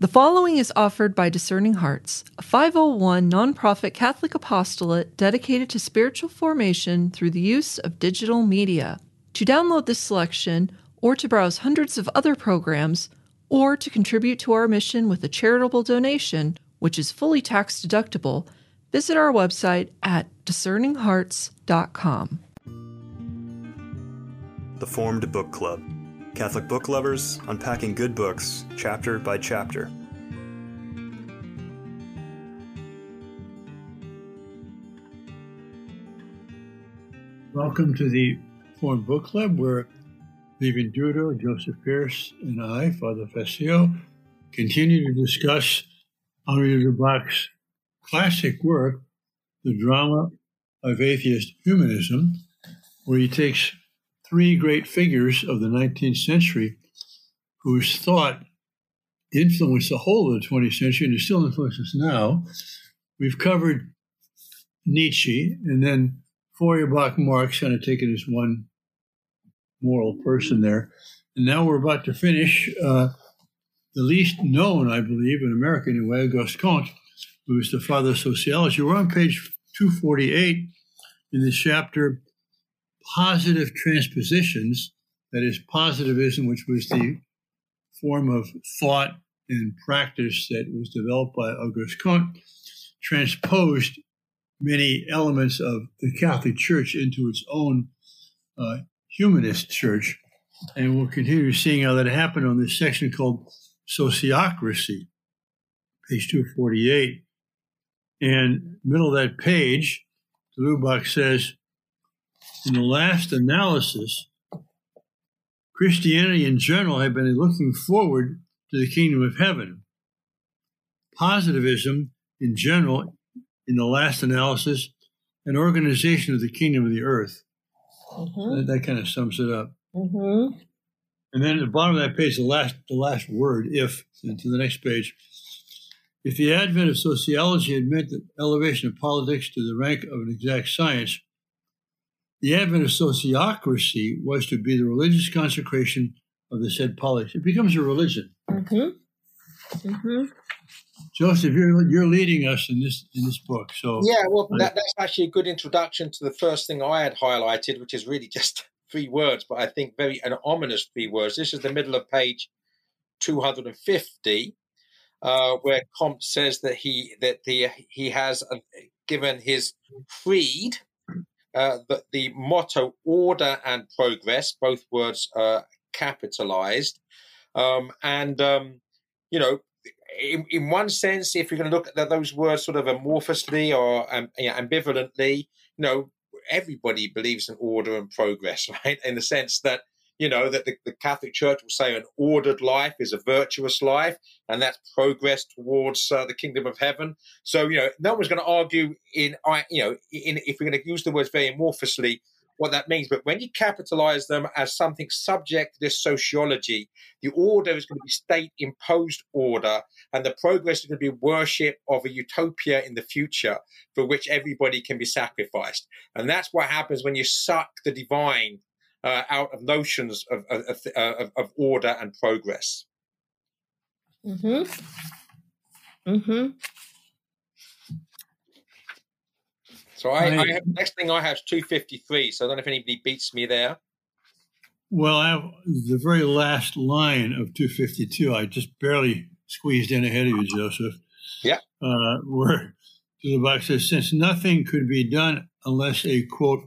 The following is offered by Discerning Hearts, a 501 nonprofit Catholic apostolate dedicated to spiritual formation through the use of digital media. To download this selection, or to browse hundreds of other programs, or to contribute to our mission with a charitable donation, which is fully tax deductible, visit our website at discerninghearts.com. The Formed Book Club. Catholic book lovers unpacking good books, chapter by chapter. Welcome to the Formed Book Club, where Vivian Dudro, Joseph Pearce, and I, Father Fessio, continue to discuss Henri Bach's classic work, The Drama of Atheist Humanism, where he takes three great figures of the 19th century whose thought influenced the whole of the 20th century and is still influences now. We've covered Nietzsche, and then Feuerbach Marx kind of taken as one moral person there. And now we're about to finish uh, the least known, I believe, in America anyway, Auguste Comte, who is the father of sociology. We're on page 248 in this chapter positive transpositions, that is, positivism, which was the form of thought and practice that was developed by Auguste Comte, transposed many elements of the Catholic Church into its own uh, humanist church. And we'll continue seeing how that happened on this section called Sociocracy, page 248. And middle of that page, Lubac says, in the last analysis, Christianity in general had been looking forward to the kingdom of heaven. Positivism in general, in the last analysis, an organization of the kingdom of the earth. Mm-hmm. That, that, kind of sums it up. Mm-hmm. And then at the bottom of that page, the last the last word, if, to the next page. If the advent of sociology had meant the elevation of politics to the rank of an exact science, the advent of sociocracy was to be the religious consecration of the said politics. It becomes a religion. Mm-hmm. Mm-hmm. Joseph, you're you're leading us in this in this book. So yeah, well, that, that's actually a good introduction to the first thing I had highlighted, which is really just three words, but I think very an ominous three words. This is the middle of page 250, uh, where Comte says that he that the he has uh, given his creed uh, the, the motto order and progress, both words uh, capitalized. Um, and, um, you know, in, in, one sense, if you're going to look at those words sort of amorphously or um, ambivalently, you know, everybody believes in order and progress, right? In the sense that you know, that the, the, Catholic Church will say an ordered life is a virtuous life, and that's progress towards uh, the kingdom of heaven. So, you know, no one's going to argue in, you know, in, if we're going to use the words very amorphously, what that means. But when you capitalize them as something subject to this sociology, the order is going to be state imposed order, and the progress is going to be worship of a utopia in the future for which everybody can be sacrificed. And that's what happens when you suck the divine uh, out of notions of, of, of, of order and progress. Hmm. Hmm. So I, I have, next thing I have is 253. So I don't know if anybody beats me there. Well, I have the very last line of 252. I just barely squeezed in ahead of you, Joseph. Yeah. Uh, where the box says, since nothing could be done unless a quote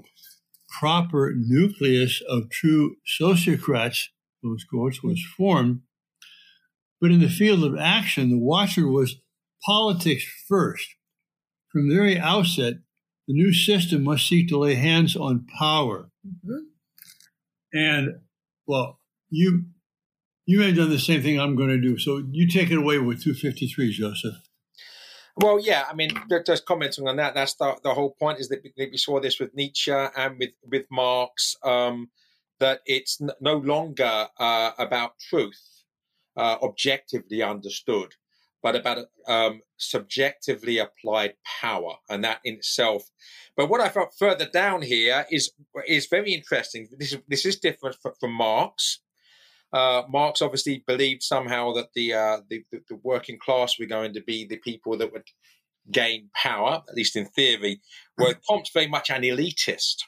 proper nucleus of true sociocrats, those quotes, was formed. But in the field of action, the watcher was politics first. From the very outset, the new system must seek to lay hands on power. Mm-hmm. And, well, you you may have done the same thing I'm going to do. So you take it away with 253, Joseph. Well, yeah, I mean, just commenting on that, that's the, the whole point is that we saw this with Nietzsche and with, with Marx, um, that it's no longer uh, about truth, uh, objectively understood, but about um, subjectively applied power, and that in itself. But what I felt further down here is is very interesting. This is this is different from, from Marx. Uh, Marx obviously believed somehow that the, uh, the, the the working class were going to be the people that would gain power, at least in theory. Where Comte's very much an elitist,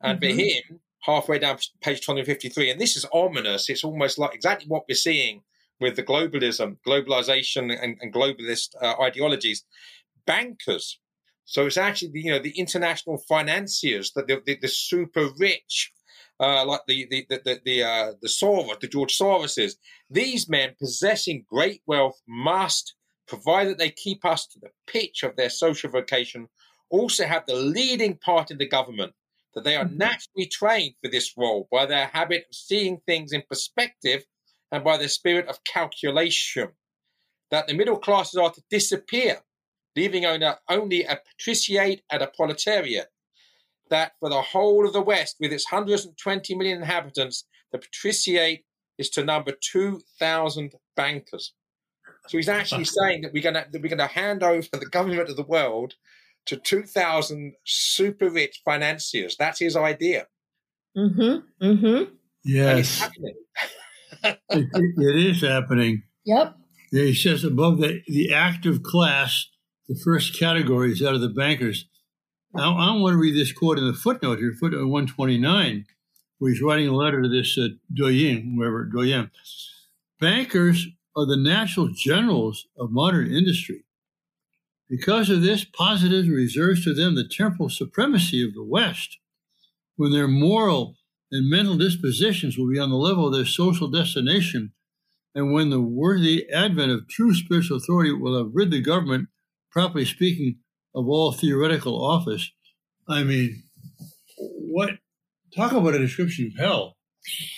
and Mhm. for him, halfway down page 253, and this is ominous. It's almost like exactly what we're seeing with the globalism, globalization, and, and globalist uh, ideologies. Bankers. So it's actually the, you know the international financiers, that the, the, the super rich, uh, like the the the the the, uh, the Soros, the George Soroses. These men possessing great wealth must, provided they keep us to the pitch of their social vocation, also have the leading part in the government. That they are Mhm. naturally trained for this role by their habit of seeing things in perspective and by their spirit of calculation. That the middle classes are to disappear, leaving only, only a patriciate and a proletariat. That for the whole of the West, with its 120 million inhabitants, the patriciate is to number 2,000 bankers. So he's actually saying that we're going to that we're going to hand over the government of the world to 2,000 super rich financiers. That's his idea. Mm-hmm. Mm-hmm. Yes, it, it- it is happening. Yep. Yeah, He says above the, the active class, the first category is out of the bankers. Now, I want to read this quote in the footnote here, footnote 129, where he's writing a letter to this uh, Doyen, whoever, Doyen. Bankers are the natural generals of modern industry. Because of this, positivism reserves to them the temporal supremacy of the West, when their moral and mental dispositions will be on the level of their social destination and when the worthy advent of true spiritual authority will have rid the government, properly speaking, of all theoretical office. I mean, what? Talk about a description of hell.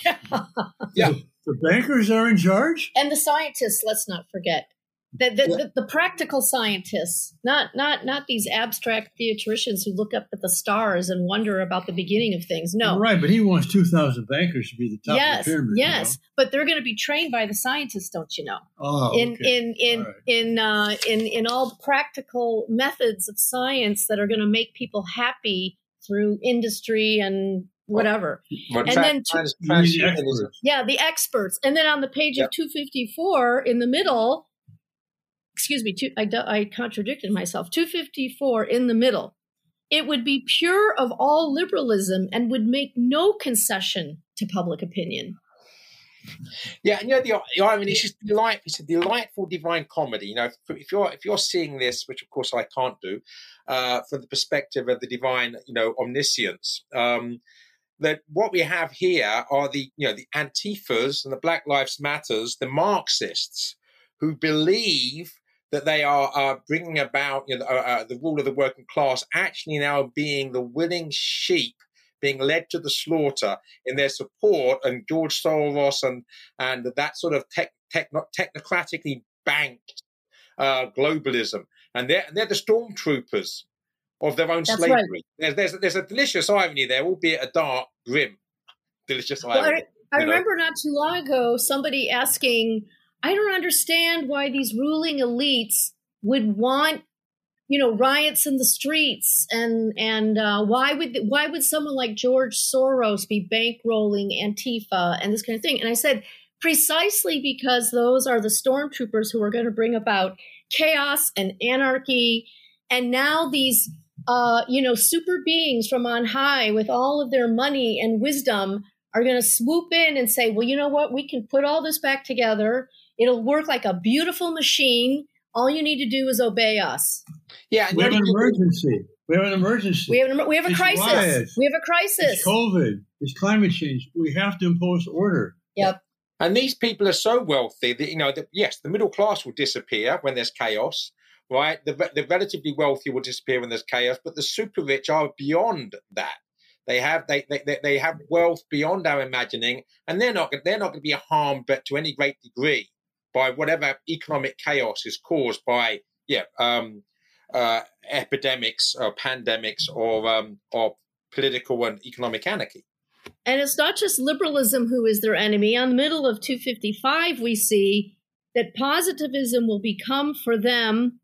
Yeah. The, the bankers are in charge? and the scientists let's not forget the the, the, the practical scientists not not not these abstract theoreticians who look up at the stars and wonder about the beginning of things no Right, but he wants 2,000 bankers to be the top yes of the pyramid. you yes but they're going to be trained by the scientists don't you know know? Oh, in okay. in in All right. in uh, in in all the practical methods of science that are going to make people happy through industry and whatever But And then to- trans- You mean the. Yeah, the experts. And then on the page Yep. of 254 in the middle, excuse me, two, I, I contradicted myself. 254 in the middle. It would be pure of all liberalism and would make no concession to public opinion. Yeah, and you know the, the irony. It's just delight. It's a delightful divine comedy. You know, if, if you're if you're seeing this, which of course I can't do, uh, from the perspective of the divine, you know, omniscience. Um, that what we have here are the you know the Antifas and the Black Lives Matters, the Marxists, who believe that they are uh, bringing about you know, uh, uh, the rule of the working class, actually now being the willing sheep being led to the slaughter in their support, and George Soros and and that sort of tech, techno, technocratically banked uh, globalism, and they're they're the stormtroopers of their own That's slavery. right. There's, there's there's a delicious irony there, albeit a dark, grim, delicious Well, irony. I, I you know. remember not too long ago somebody asking, I don't understand why these ruling elites would want you know riots in the streets and and uh, why would why would someone like George Soros be bankrolling Antifa and this kind of thing? And I said precisely because those are the stormtroopers who are going to bring about chaos and anarchy. And now these uh, you know super beings from on high with all of their money and wisdom are going to swoop in and say well you know what? We can put all this back together it'll work like a beautiful machine all you need to do is obey us yeah, We you have an emergency. We have an emergency. we have an, we have a It's crisis riots. we have a crisis It's COVID. It's climate change. We have to impose order. yep And these people are so wealthy that you know that yes, the middle class will disappear when there's chaos, right? The, the relatively wealthy will disappear when there's chaos, but the super rich are beyond that. They have they they, they- they have wealth beyond our imagining, and they're not they're not going to be harmed, but to any great degree, by whatever economic chaos is caused by yeah um, uh, epidemics or pandemics or um, or political and economic anarchy. And it's not just liberalism who is their enemy. On the middle of 255, we see that positivism will become for them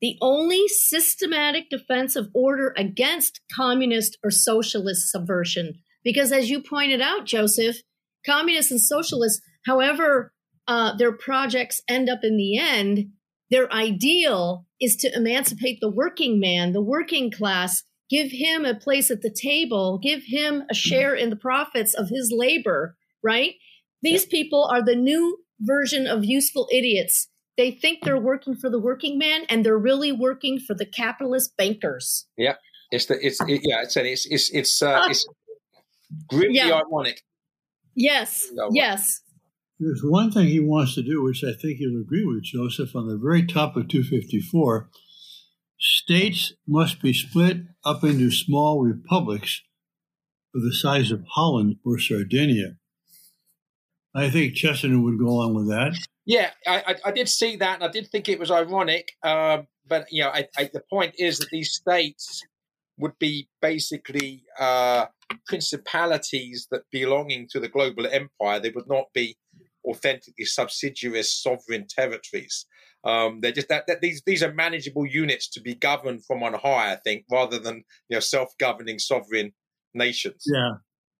the only systematic defense of order against communist or socialist subversion. Because as you pointed out, Joseph, communists and socialists, however uh, their projects end up in the end, their ideal is to emancipate the working man, the working class, give him a place at the table, give him a share in the profits of his labor, right? These people are the new version of useful idiots. They think they're working for the working man and they're really working for the capitalist bankers. Yeah. It's the it's it, yeah, it's it's it's it's uh, it's grimly yeah. ironic. Yes. Yes. There's one thing he wants to do, which I think you'll agree with, Joseph, on the very top of 254. States must be split up into small republics of the size of Holland or Sardinia. I think Chesterton would go along with that. Yeah, I, I, I did see that, and I did think it was ironic. Um, but you know, I, the point is that these states would be basically uh, principalities that belonging to the global empire. They would not be authentically subsidiary sovereign territories. Um, they're just that, that, these these are manageable units to be governed from on high, I think, rather than you know self-governing sovereign nations. Yeah,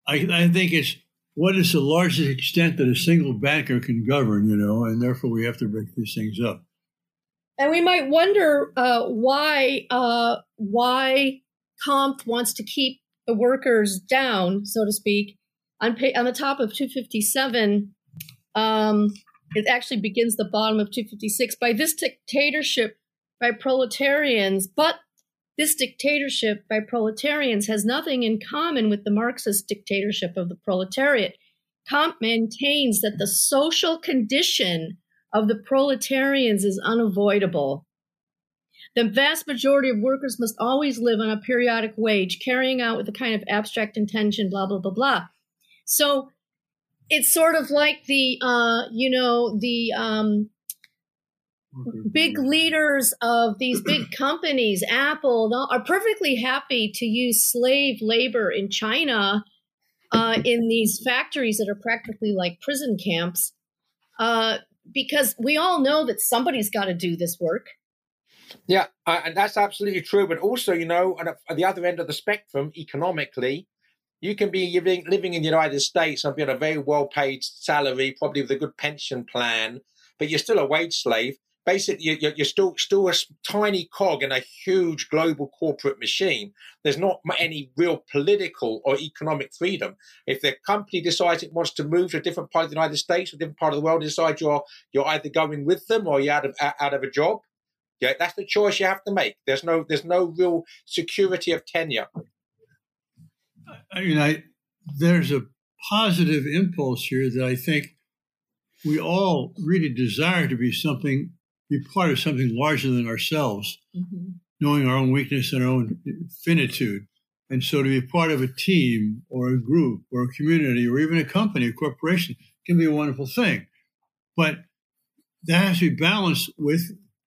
I, I think it's what is the largest extent that a single banker can govern, you know, and therefore we have to break these things up. And we might wonder uh, why uh, why Comte wants to keep the workers down, so to speak. On, pay, on the top of 257, um, it actually begins the bottom of 256 by this dictatorship by proletarians, but this dictatorship by proletarians has nothing in common with the Marxist dictatorship of the proletariat. Comte maintains that the social condition of the proletarians is unavoidable. The vast majority of workers must always live on a periodic wage, carrying out with a kind of abstract intention, blah, blah, blah, blah. So it's sort of like the, uh, you know, the um, big leaders of these big companies, Apple, are perfectly happy to use slave labor in China uh, in these factories that are practically like prison camps. Uh, because we all know that somebody's got to do this work. Yeah, uh, and that's absolutely true. But also, you know, at the other end of the spectrum, economically, you can be living, living in the United States and be on a very well paid salary, probably with a good pension plan, but you're still a wage slave. Basically, you're, you're still still a tiny cog in a huge global corporate machine. There's not any real political or economic freedom. If the company decides it wants to move to a different part of the United States or a different part of the world, decide you're you're either going with them or you're out of out of a job, yeah, that's the choice you have to make. There's no there's no real security of tenure. I mean, I there's a positive impulse here that I think we all really desire to be something, be part of something larger than ourselves, mm-hmm. knowing our own weakness and our own finitude. And so to be part of a team or a group or a community or even a company, a corporation can be a wonderful thing. But that has to be balanced with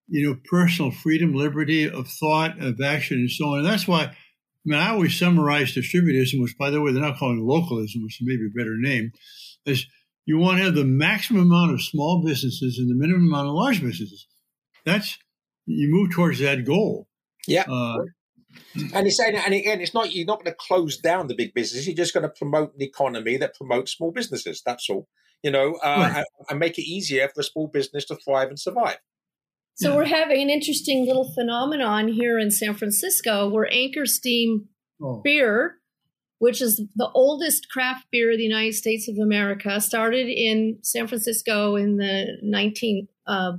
you know, personal freedom, liberty of thought, of action, and so on. And that's why, I mean, I always summarize distributism, which, by the way, they're not calling localism, which is maybe a better name, is you want to have the maximum amount of small businesses and the minimum amount of large businesses. That's you move towards that goal. Yeah. Uh, and it's and again, it's not you're not going to close down the big businesses. You're just going to promote an economy that promotes small businesses. That's all. You know, uh, right. and, and make it easier for a small business to thrive and survive. So yeah. we're having an interesting little phenomenon here in San Francisco where Anchor Steam oh. beer, which is the oldest craft beer of the United States of America, started in San Francisco in the 19, uh,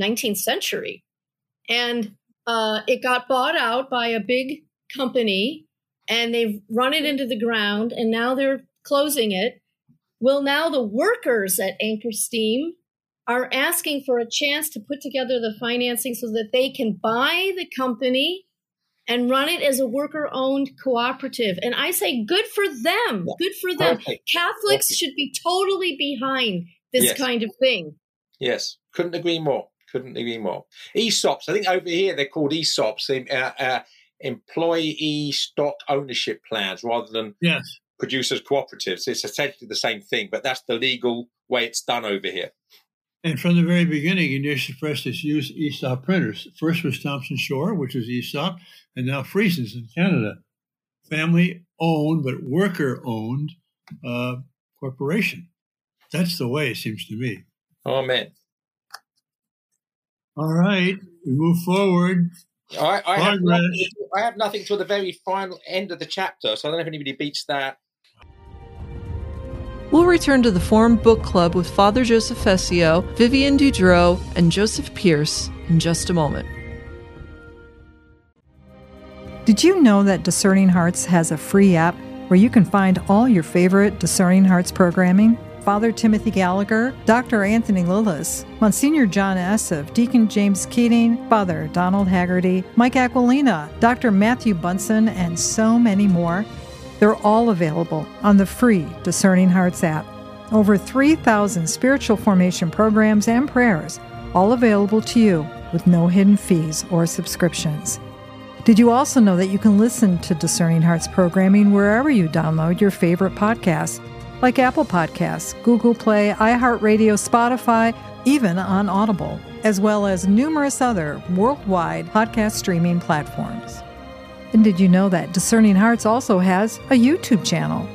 19th century. And uh, it got bought out by a big company and they've run it into the ground and now they're closing it. Well, now the workers at Anchor Steam are asking for a chance to put together the financing so that they can buy the company and run it as a worker owned cooperative. And I say, good for them. Good for them. Perfect. Catholics Perfect. should be totally behind this yes. kind of thing. Yes, couldn't agree more. Couldn't agree more. ESOPs, I think over here they're called ESOPs, uh, uh, employee stock ownership plans, rather than yes. producers cooperatives. It's essentially the same thing, but that's the legal way it's done over here. And from the very beginning, United Press has used ESOP printers. First was Thompson Shore, which is ESOP, and now Friesens in Canada. Family owned, but worker owned uh, corporation. That's the way, it seems to me. Amen. All right, we move forward. I, I, have nothing, I have nothing till the very final end of the chapter, so I don't know if anybody beats that. We'll return to the Formed Book Club with Father Joseph Fessio, Vivian Dudro, and Joseph Pearce in just a moment. Did you know that Discerning Hearts has a free app where you can find all your favorite Discerning Hearts programming? Father Timothy Gallagher, Dr. Anthony Lilles, Monsignor John Esseff, Deacon James Keating, Father Donald Haggerty, Mike Aquilina, Dr. Matthew Bunson, and so many more. They're all available on the free Discerning Hearts app. Over 3,000 spiritual formation programs and prayers, all available to you with no hidden fees or subscriptions. Did you also know that you can listen to Discerning Hearts programming wherever you download your favorite podcasts? like Apple Podcasts, Google Play, iHeartRadio, Spotify, even on Audible, as well as numerous other worldwide podcast streaming platforms. And did you know that Discerning Hearts also has a YouTube channel?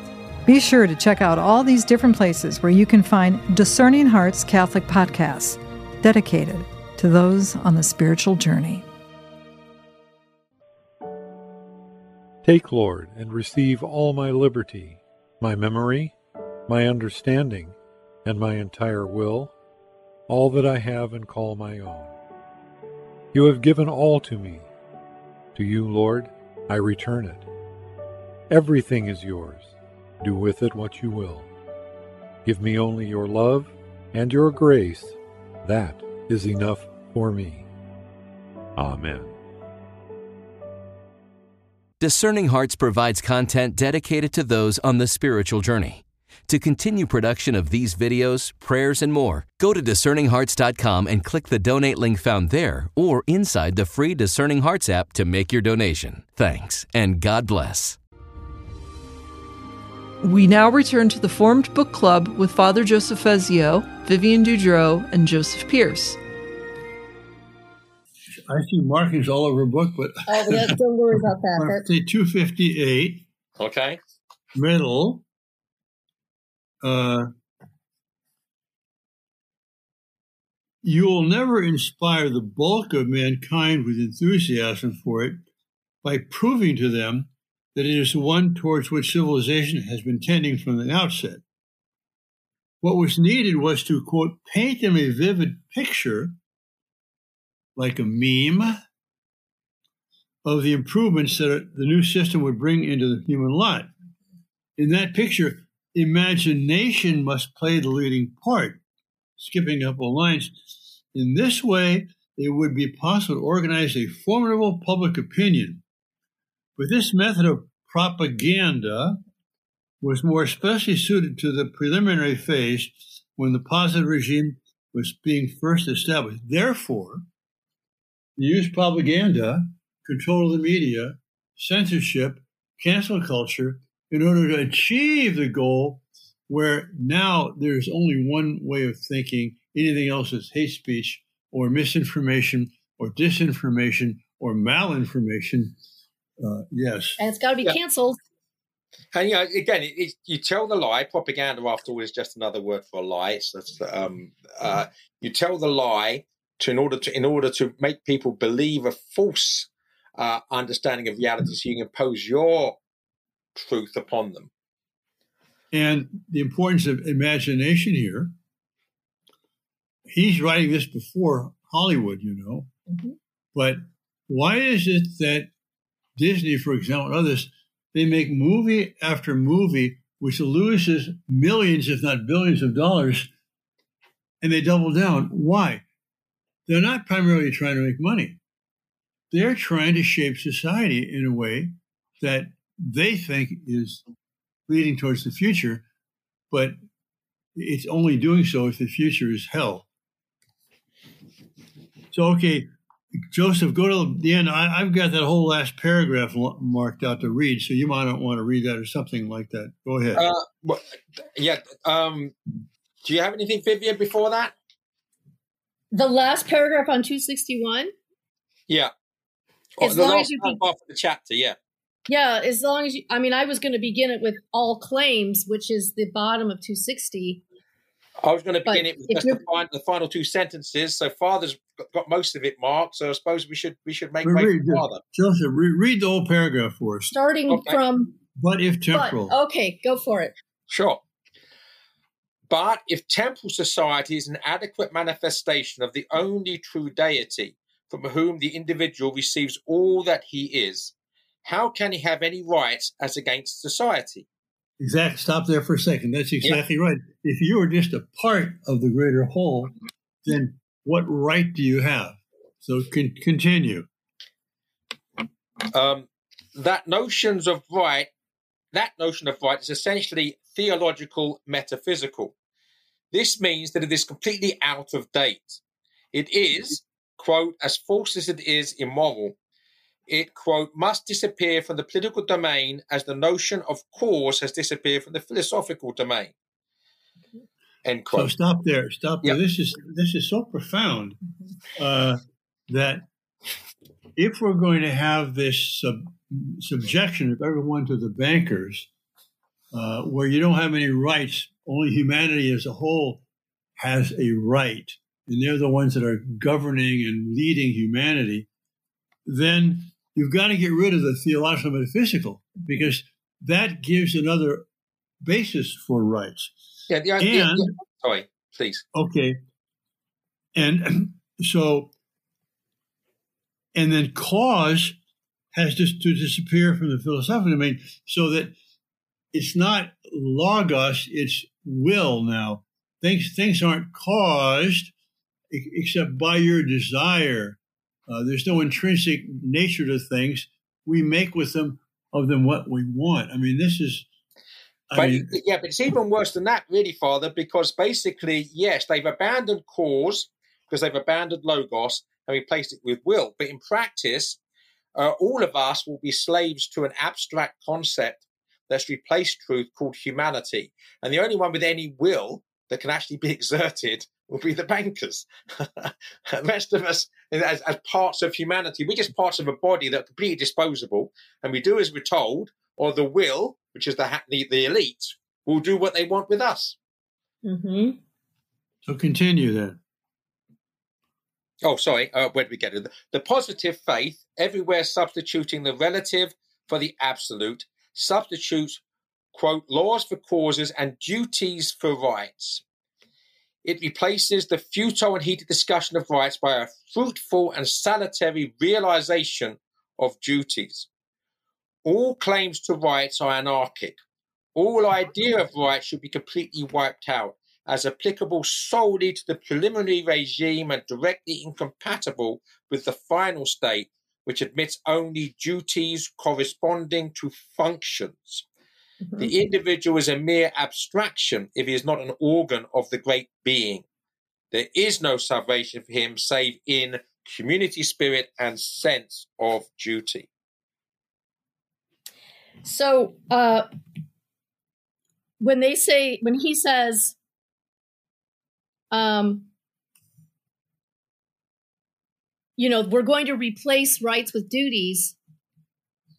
Be sure to check out all these different places where you can find Discerning Hearts Catholic podcasts dedicated to those on the spiritual journey. Take, Lord, and receive all my liberty, my memory, my understanding, and my entire will, all that I have and call my own. You have given all to me. To you, Lord, I return it. Everything is yours. Do with it what you will. Give me only your love and your grace. That is enough for me. Amen. Discerning Hearts provides content dedicated to those on the spiritual journey. To continue production of these videos, prayers, and more, go to discerninghearts.com and click the donate link found there or inside the free Discerning Hearts app to make your donation. Thanks, and God bless. We now return to the formed book club with Father Joseph Fessio, Vivian Dudro, and Joseph Pearce. I see markings all over a book, but oh, yeah, don't worry about that. Say 258. Okay. Middle. Uh, you will never inspire the bulk of mankind with enthusiasm for it by proving to them that it is one towards which civilization has been tending from the outset. What was needed was to, quote, paint them a vivid picture, like a meme, of the improvements that the new system would bring into the human lot. In that picture, imagination must play the leading part. Skipping a couple lines. In this way, it would be possible to organize a formidable public opinion. But this method of propaganda was more especially suited to the preliminary phase when the positive regime was being first established. Therefore, the use propaganda, control of the media, censorship, cancel culture, in order to achieve the goal where now there's only one way of thinking. Anything else is hate speech or misinformation or disinformation or malinformation. Uh, yes. And it's got to be yeah. canceled. And you know, again, it, it, you tell the lie. Propaganda, after all, is just another word for a lie. So um, uh, you tell the lie to in order to in order to make people believe a false uh, understanding of reality, so you can impose your truth upon them. And the importance of imagination here. He's writing this before Hollywood, you know. Mm-hmm. But why is it that Disney, for example, others, they make movie after movie which loses millions, if not billions of dollars, and they double down? Why? They're not primarily trying to make money. They're trying to shape society in a way that they think is leading towards the future, but it's only doing so if the future is hell. So, okay, Joseph, go to the end. I, have got that whole last paragraph marked out to read, so you might not want to read that or something like that. Go ahead. Uh, well, yeah. Um, do you have anything, Vivian, before that? The last paragraph on 261? Yeah. As long as you can... off the chapter, yeah. Yeah, as long as you, I mean, I was going to begin it with all claims, which is the bottom of 260. I was going to begin it with just the final, the final, two sentences. So Father's got, got, most of it marked. So I suppose we should we should make way read, for Father. Joseph, re- read the whole paragraph for us. Starting okay. from but if temporal. But, okay, go for it. Sure. But if temporal society is an adequate manifestation of the only true deity from whom the individual receives all that he is, how can he have any rights as against society? Exactly. Stop there for a second. That's exactly yeah. right. If you are just a part of the greater whole, then what right do you have? So con- continue. Um, that notions of right, that notion of right is essentially theological metaphysical. This means that it is completely out of date. It is, quote, as false as it is immoral, it, quote, must disappear from the political domain as the notion of cause has disappeared from the philosophical domain. End quote. So stop there. Stop yep. there. This is this is so profound uh, that if we're going to have this sub, subjection of everyone to the bankers, uh, where you don't have any rights, only humanity as a whole has a right, and they're the ones that are governing and leading humanity, then you've got to get rid of the theological metaphysical because that gives another basis for rights. Yeah, the idea. And, sorry, please. Okay. And so, and then cause has just to disappear from the philosophical domain so that it's not logos, it's will now. Things, things aren't caused except by your desire uh, there's no intrinsic nature to things. We make with them of them what we want. I mean, this is. I but mean, yeah, but it's even worse than that, really, Father, because basically, yes, they've abandoned cause because they've abandoned logos and replaced it with will. But in practice, uh, all of us will be slaves to an abstract concept that's replaced truth called humanity. And the only one with any will that can actually be exerted will be the bankers. the rest of us, as, as, parts of humanity, we're just parts of a body that are completely disposable, and we do as we're told, or the will, which is the the, the elite, will do what they want with us. Mm-hmm. So continue then. Oh, sorry. Uh, where did we get it? The positive faith, everywhere substituting the relative for the absolute, substitutes, quote, laws for causes and duties for rights. It replaces the futile and heated discussion of rights by a fruitful and salutary realization of duties. All claims to rights are anarchic. All idea of rights should be completely wiped out as applicable solely to the preliminary regime and directly incompatible with the final state, which admits only duties corresponding to functions. Mm-hmm. The individual is a mere abstraction if he is not an organ of the great being. There is no salvation for him save in community spirit and sense of duty. So, uh, when they say, when he says, um, you know, we're going to replace rights with duties.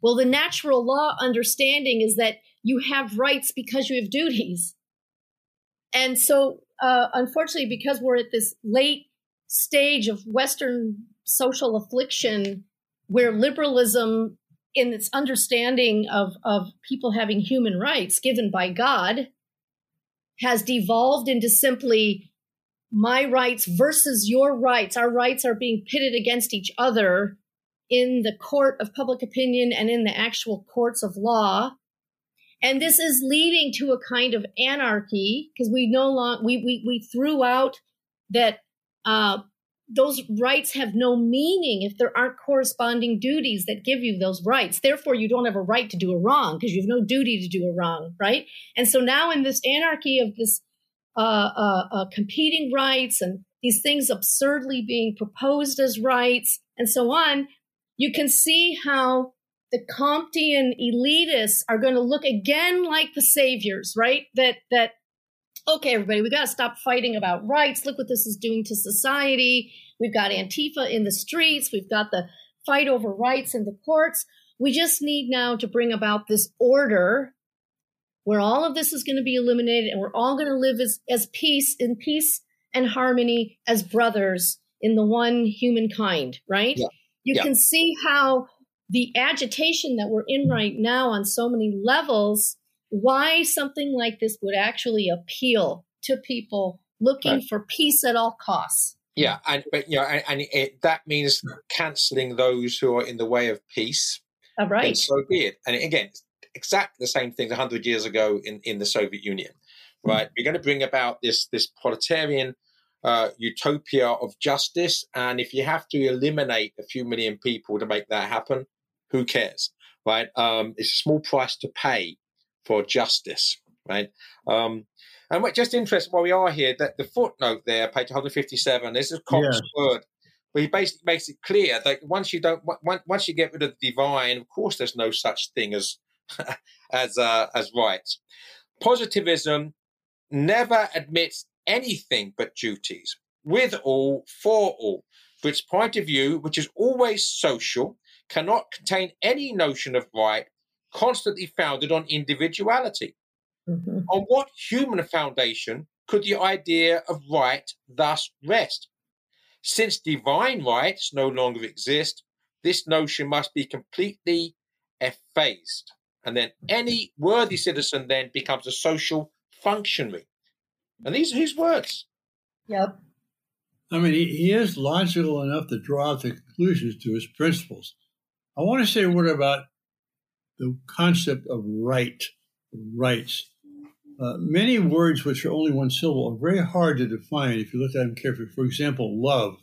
Well, the natural law understanding is that you have rights because you have duties. And so, uh, unfortunately, because we're at this late stage of Western social affliction where liberalism, in its understanding of, of people having human rights given by God, has devolved into simply my rights versus your rights. Our rights are being pitted against each other in the court of public opinion and in the actual courts of law. And this is leading to a kind of anarchy because we no longer we, we we threw out that uh, those rights have no meaning if there aren't corresponding duties that give you those rights. Therefore, you don't have a right to do a wrong because you have no duty to do a wrong, right? And so now, in this anarchy of this uh, uh, uh competing rights and these things absurdly being proposed as rights and so on, you can see how the Comtean elitists are going to look again like the saviors, right? That that okay, everybody, we got to stop fighting about rights. Look what this is doing to society. We've got Antifa in the streets. We've got the fight over rights in the courts. We just need now to bring about this order where all of this is going to be eliminated and we're all going to live as, as peace in peace and harmony as brothers in the one humankind, right? Yeah. You Yeah. can see how the agitation that we're in right now on so many levels, why something like this would actually appeal to people looking Right. for peace at all costs. Yeah, and but you know, and, and it, that means cancelling those who are in the way of peace. All then right. so be it. And again, it's exactly the same thing 100 years ago in, in the Soviet Union, right? We're going to bring about this this proletarian uh, utopia of justice, and if you have to eliminate a few million people to make that happen, who cares, right? Um, it's a small price to pay for justice, right? Um, and what just interesting while we are here, that the footnote there, page 157, this is Cobb's Yes. word but he basically makes it clear that once you don't on- once you get rid of the divine of course there's no such thing as as uh, as rights positivism never admits anything but duties with all for all for its point of view which is always social cannot contain any notion of right constantly founded on individuality Mhm. on what human foundation could the idea of right thus rest? Since divine rights no longer exist, this notion must be completely effaced. And then any worthy citizen then becomes a social functionary. And these are his words. Yep. I mean, he, he is logical enough to draw out the conclusions to his principles. I want to say a word about the concept of right, rights. Uh, many words which are only one syllable are very hard to define if you look at them carefully. For example, love,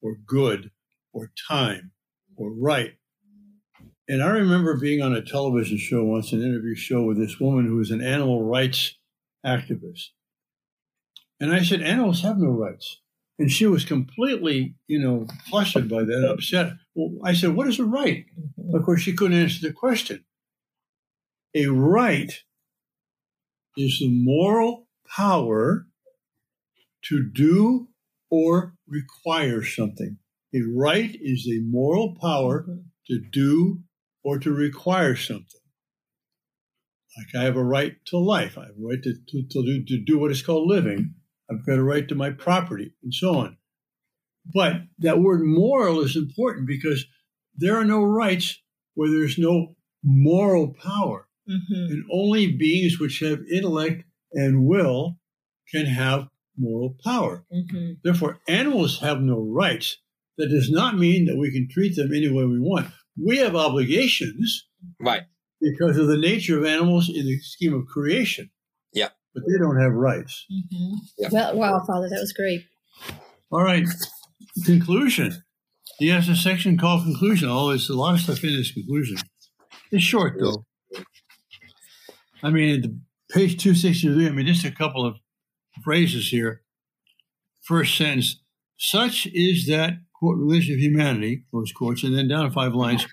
or good, or time, or right. And I remember being on a television show once, an interview show with this woman who was an animal rights activist. And I said, animals have no rights. And she was completely, you know, flustered by that, upset. Well, I said, what is a right? Mm-hmm. Of course, she couldn't answer the question. A right is the moral power to do or require something. A right is a moral power to do or to require something. Like I have a right to life. I have a right to, to, to, do, to do what is called living. I've got a right to my property and so on. But that word moral is important because there are no rights where there's no moral power. Mhm. And only beings which have intellect and will can have moral power. Mhm. Therefore, animals have no rights. That does not mean that we can treat them any way we want. We have obligations Right. because of the nature of animals in the scheme of creation. Yeah. But they don't have rights. Yeah. Well, wow, Father, that was great. All right. Conclusion. He has a section called conclusion. Oh, there's a lot of stuff in this conclusion. It's short though. I mean, page 263, I mean, just a couple of phrases here. First sentence, such is that, quote, religion of humanity, close quotes, and then down five lines.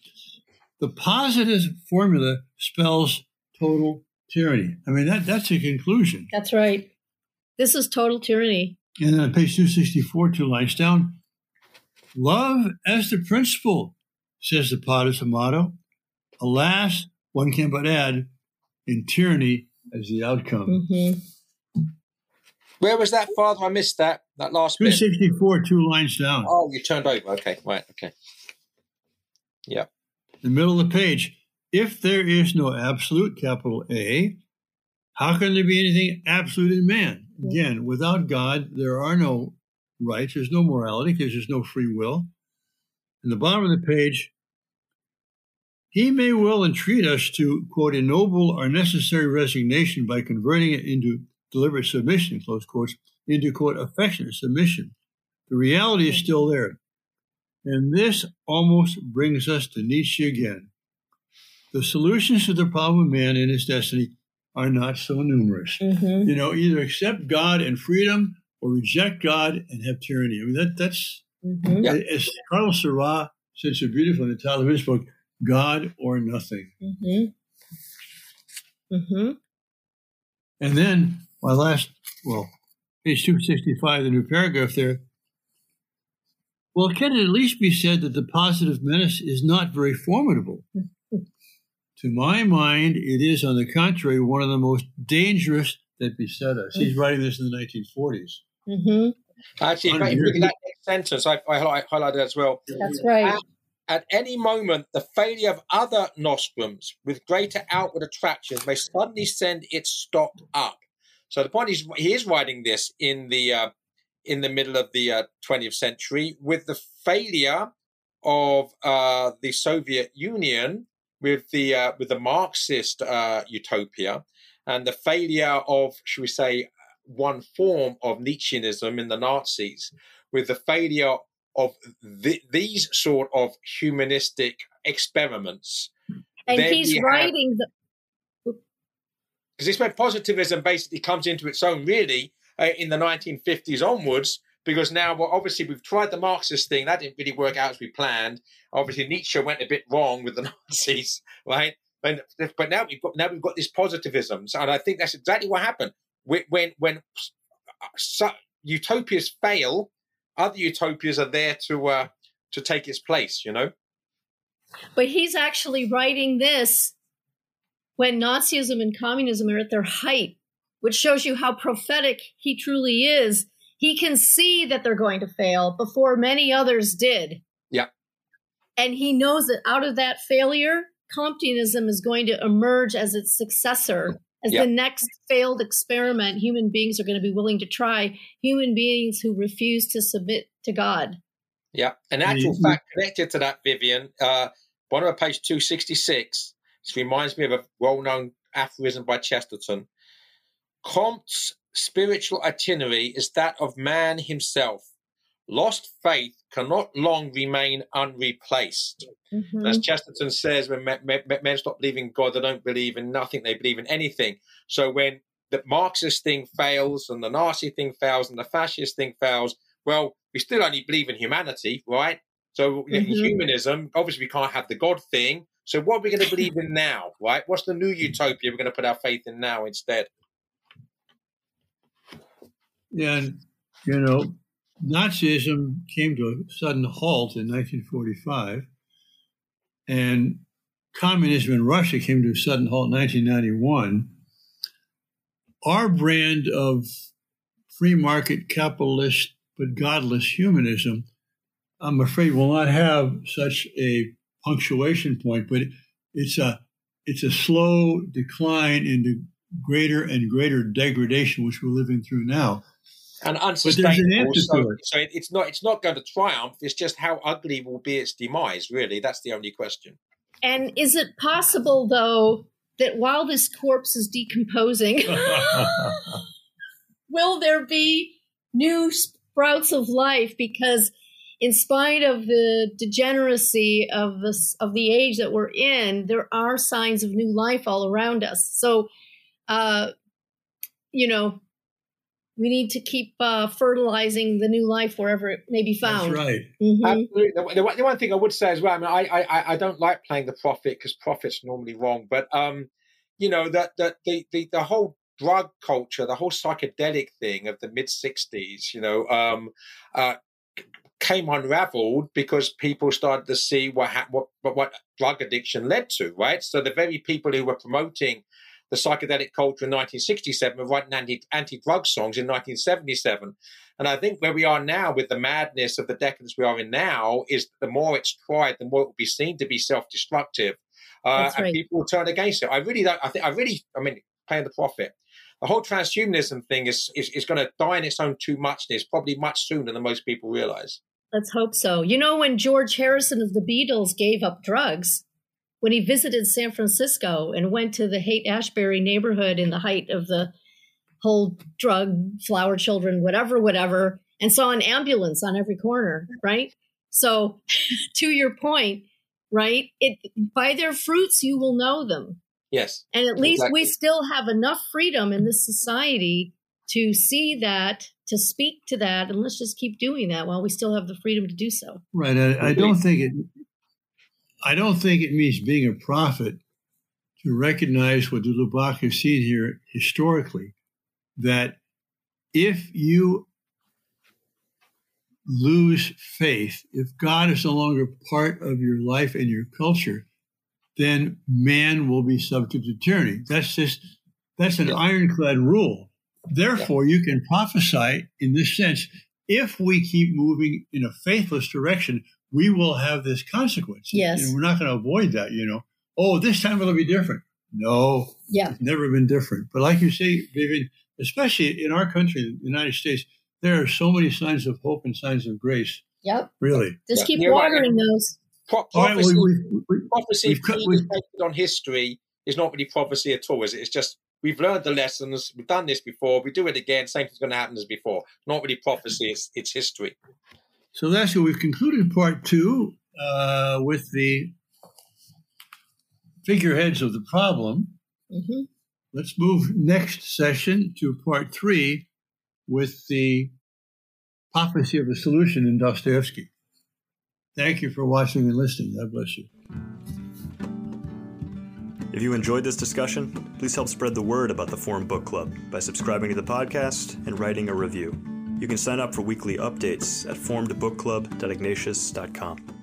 The positive formula spells total tyranny. I mean, that, that's a conclusion. That's right. This is total tyranny. And then on page 264, two lines down, love as the principle, says the Pater Amato. Alas, one can but add, in tyranny as the outcome. hmm Where was that, Father? I missed that. That last bit. 264, two lines down. Oh, you turned over. Okay, right. Okay. Yeah. the middle of the page. If there is no absolute, capital A, how can there be anything absolute in man? Again, without God, there are no rights, there's no morality because there's no free will. In the bottom of the page, he may well entreat us to, quote, ennoble our necessary resignation by converting it into deliberate submission, close quotes, into, quote, affectionate submission. The reality is still there. And this almost brings us to Nietzsche again. The solutions to the problem of man and his destiny are not so numerous. hmm You know, either accept God and freedom or reject God and have tyranny. I mean, that that's hmm Yeah. as Cardinal Sarah said so beautifully in the title of his book, God or nothing. hmm hmm And then my last, well, page 265, the new paragraph there. Well, can it at least be said that the positive menace is not very formidable? To my mind, it is, on the contrary, one of the most dangerous that beset us. He's writing this in the 1940s. Hmm Actually, if Hundred at that sentence, I, I highlight- highlighted as well. That's right. At, at any moment, the failure of other nostrums with greater outward attractions may suddenly send its stock up. So the point is, he is writing this in the uh, in the middle of the uh, 20th century with the failure of uh, the Soviet Union with the uh, with the Marxist uh, utopia and the failure of, should we say, one form of Nietzscheanism in the Nazis, with the failure of th- these sort of humanistic experiments. And Then he's writing the Because this where positivism basically comes into its own, really, uh, in the 1950s onwards. Because now, well, obviously, we've tried the Marxist thing. That didn't really work out as we planned. Obviously, Nietzsche went a bit wrong with the Nazis, right? And, but now we've got now we've got this positivism, and I think that's exactly what happened when when, when so, utopias fail. Other utopias are there to uh, to take its place. You know. But he's actually writing this when Nazism and communism are at their height, which shows you how prophetic he truly is. He can see that they're going to fail before many others did. Yeah. And he knows that out of that failure, Communism is going to emerge as its successor, as Yeah. the next failed experiment human beings are going to be willing to try, human beings who refuse to submit to God. Yeah. In actual Mhm. fact, connected to that, Vivian, uh, bottom of page 266, this reminds me of a well known aphorism by Chesterton. Comte's spiritual itinerary is that of man himself. Lost faith cannot long remain unreplaced. Mhm. As Chesterton says, when men, men, men stop believing God, they don't believe in nothing, they believe in anything. So when the Marxist thing fails and the Nazi thing fails and the fascist thing fails, well, we still only believe in humanity, right? So you know, Mhm. humanism, obviously we can't have the God thing. So what are we going to believe in now, right? What's the new utopia we're going to put our faith in now instead? And, you know, Nazism came to a sudden halt in 1945, and communism in Russia came to a sudden halt in 1991. Our brand of free market capitalist but godless humanism, I'm afraid, will not have such a punctuation point, but it's a it's a slow decline into greater and greater degradation, which we're living through now. And there's an unsustainable. answer So, to it. so it, it's not it's not going to triumph. It's just how ugly will be its demise. Really, that's the only question. And is it possible, though, that while this corpse is decomposing, will there be new sprouts of life? Because, in spite of the degeneracy of this of the age that we're in, there are signs of new life all around us. So, uh, you know, we need to keep uh, fertilizing the new life wherever it may be That's found. right. Mhm. Absolutely. The, the, one- the one thing I would say as well, I mean, I I, I don't like playing the prophet because prophet's normally wrong, but um, you know that that the, the the whole drug culture, the whole psychedelic thing of the mid '60s, you know, um, uh, came unraveled because people started to see what ha- what what what drug addiction led to, right? So the very people who were promoting the psychedelic culture in 1967 were writing anti drug songs in 1977. And I think where we are now with the madness of the decades we are in now is the more it's tried, the more it will be seen to be self destructive. Uh, That's and people will turn against it. I really don't, I think, I really, I mean, paying the prophet. The whole transhumanism thing is, is, is going to die in its own too muchness, probably much sooner than most people realize. Let's hope so. You know, when George Harrison of the Beatles gave up drugs, when he visited San Francisco and went to the Haight Ashbury neighborhood in the height of the whole drug, flower children, whatever, whatever, and saw an ambulance on every corner, right? So, to your point, right? It by their fruits you will know them. Yes. And at least we still have enough freedom in this society to see that, to speak to that, and let's just keep doing that while we still have the freedom to do so. Right. I, I don't think it. I don't think it means being a prophet to recognize what de Lubac has seen here historically, that if you lose faith, if God is no longer part of your life and your culture, then man will be subject to tyranny. That's just that's an ironclad rule. Therefore, you can prophesy in this sense. If we keep moving in a faithless direction, we will have this consequence. Yes. And we're not going to avoid that, you know. Oh, this time it'll be different. No, Yeah. it's never been different. But like you say, Vivian, especially in our country, the United States, there are so many signs of hope and signs of grace. Yep. Really. Just Yeah, keep you're right. watering those. Pro- All right. prophecy, Well, we, we, prophecy we've cut- we've- based on history is not really prophecy at all, is it? It's just we've learned the lessons, we've done this before, we do it again, same thing's going to happen as before. Not really prophecy, it's, it's history. So that's what we've concluded part two uh, with the figureheads of the problem. hmm Let's move next session to part three with the prophecy of a solution in Dostoevsky. Thank you for watching and listening. God bless you. If you enjoyed this discussion, please help spread the word about the Formed Book Club by subscribing to the podcast and writing a review. You can sign up for weekly updates at formedbookclub.ignatius.com.